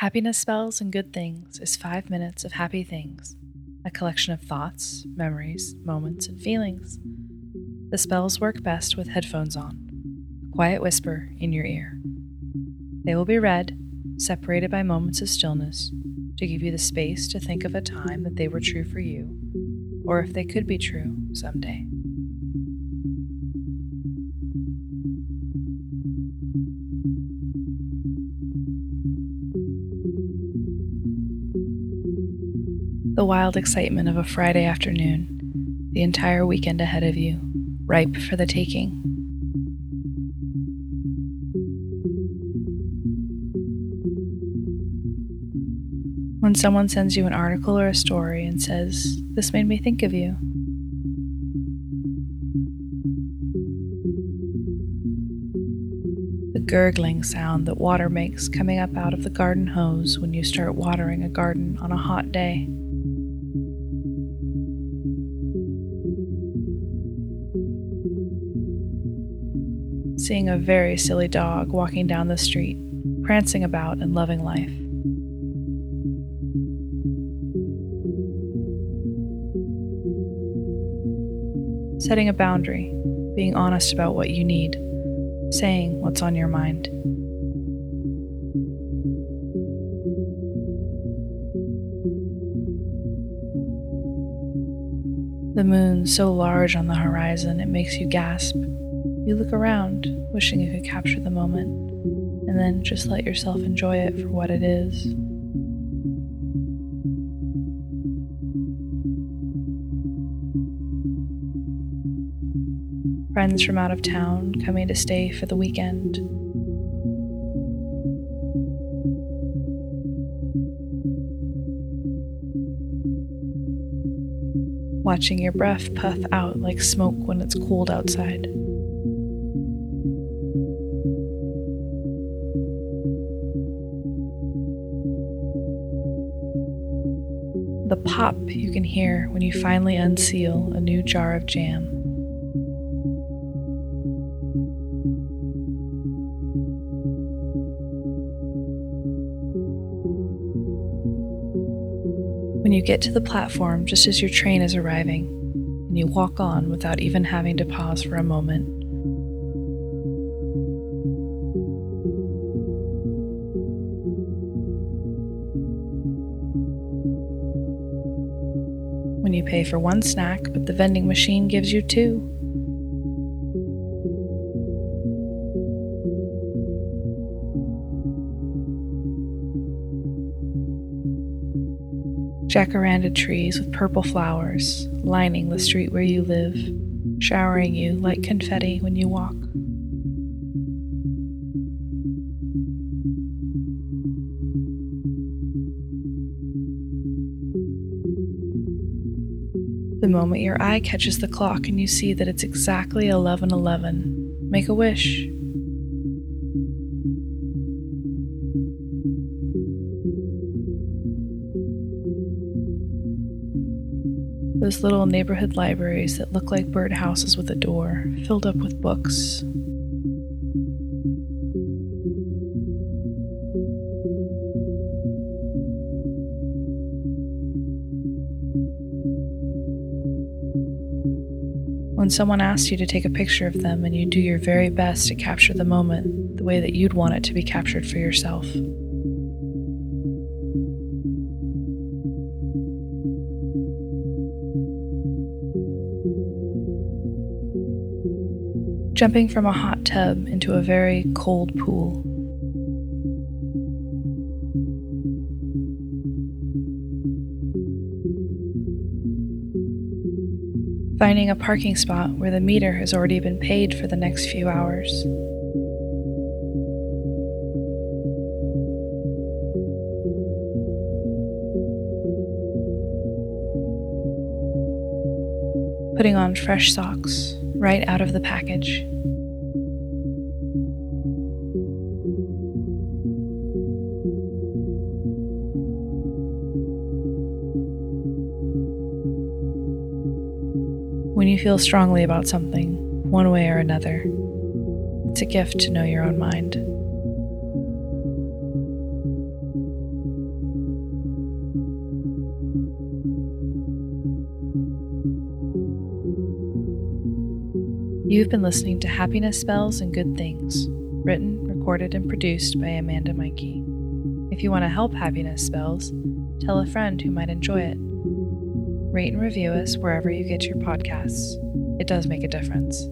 Happiness Spells and Good Things is five minutes of happy things, a collection of thoughts, memories, moments, and feelings. The spells work best with headphones on, a quiet whisper in your ear. They will be read, separated by moments of stillness, to give you the space to think of a time that they were true for you, or if they could be true someday. The wild excitement of a Friday afternoon, the entire weekend ahead of you, ripe for the taking. When someone sends you an article or a story and says, This made me think of you. The gurgling sound that water makes coming up out of the garden hose when you start watering a garden on a hot day. Seeing a very silly dog walking down the street, prancing about and loving life. Setting a boundary, being honest about what you need, saying what's on your mind. The moon so large on the horizon it makes you gasp. You look around, wishing you could capture the moment, and then just let yourself enjoy it for what it is. Friends from out of town coming to stay for the weekend. Watching your breath puff out like smoke when it's cold outside. The pop you can hear when you finally unseal a new jar of jam. When you get to the platform just as your train is arriving, and you walk on without even having to pause for a moment. When you pay for one snack, but the vending machine gives you two. Jacaranda trees with purple flowers lining the street where you live, showering you like confetti when you walk. The moment your eye catches the clock and you see that it's exactly 11:11, make a wish. Those little neighborhood libraries that look like birdhouses with a door, filled up with books, When someone asks you to take a picture of them and you do your very best to capture the moment the way that you'd want it to be captured for yourself. Jumping from a hot tub into a very cold pool. Finding a parking spot where the meter has already been paid for the next few hours. Putting on fresh socks right out of the package. when you feel strongly about something, one way or another. It's a gift to know your own mind. You've been listening to Happiness Spells and Good Things, written, recorded, and produced by Amanda Mikey. If you want to help Happiness Spells, tell a friend who might enjoy it. Rate and review us wherever you get your podcasts. It does make a difference.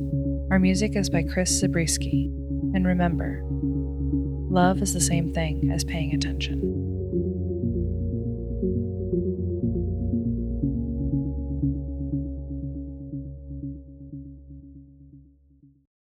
Our music is by Chris Zabriskie. And remember, love is the same thing as paying attention.